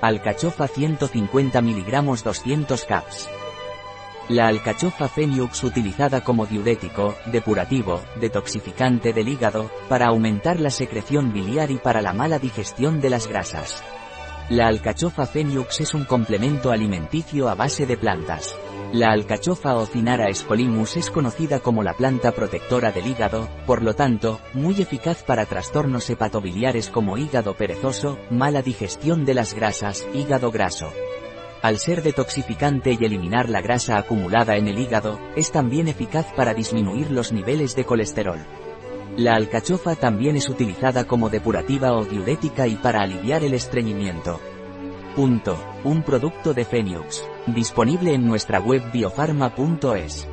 Alcachofa 150 mg 200 caps. La alcachofa Feniux utilizada como diurético, depurativo, detoxificante del hígado, para aumentar la secreción biliar y para la mala digestión de las grasas. La alcachofa Feniux es un complemento alimenticio a base de plantas. La alcachofa Ocinara escolimus es conocida como la planta protectora del hígado, por lo tanto, muy eficaz para trastornos hepatobiliares como hígado perezoso, mala digestión de las grasas, hígado graso. Al ser detoxificante y eliminar la grasa acumulada en el hígado, es también eficaz para disminuir los niveles de colesterol. La alcachofa también es utilizada como depurativa o diurética y para aliviar el estreñimiento. Punto. Un producto de Feniux. Disponible en nuestra web biofarma.es.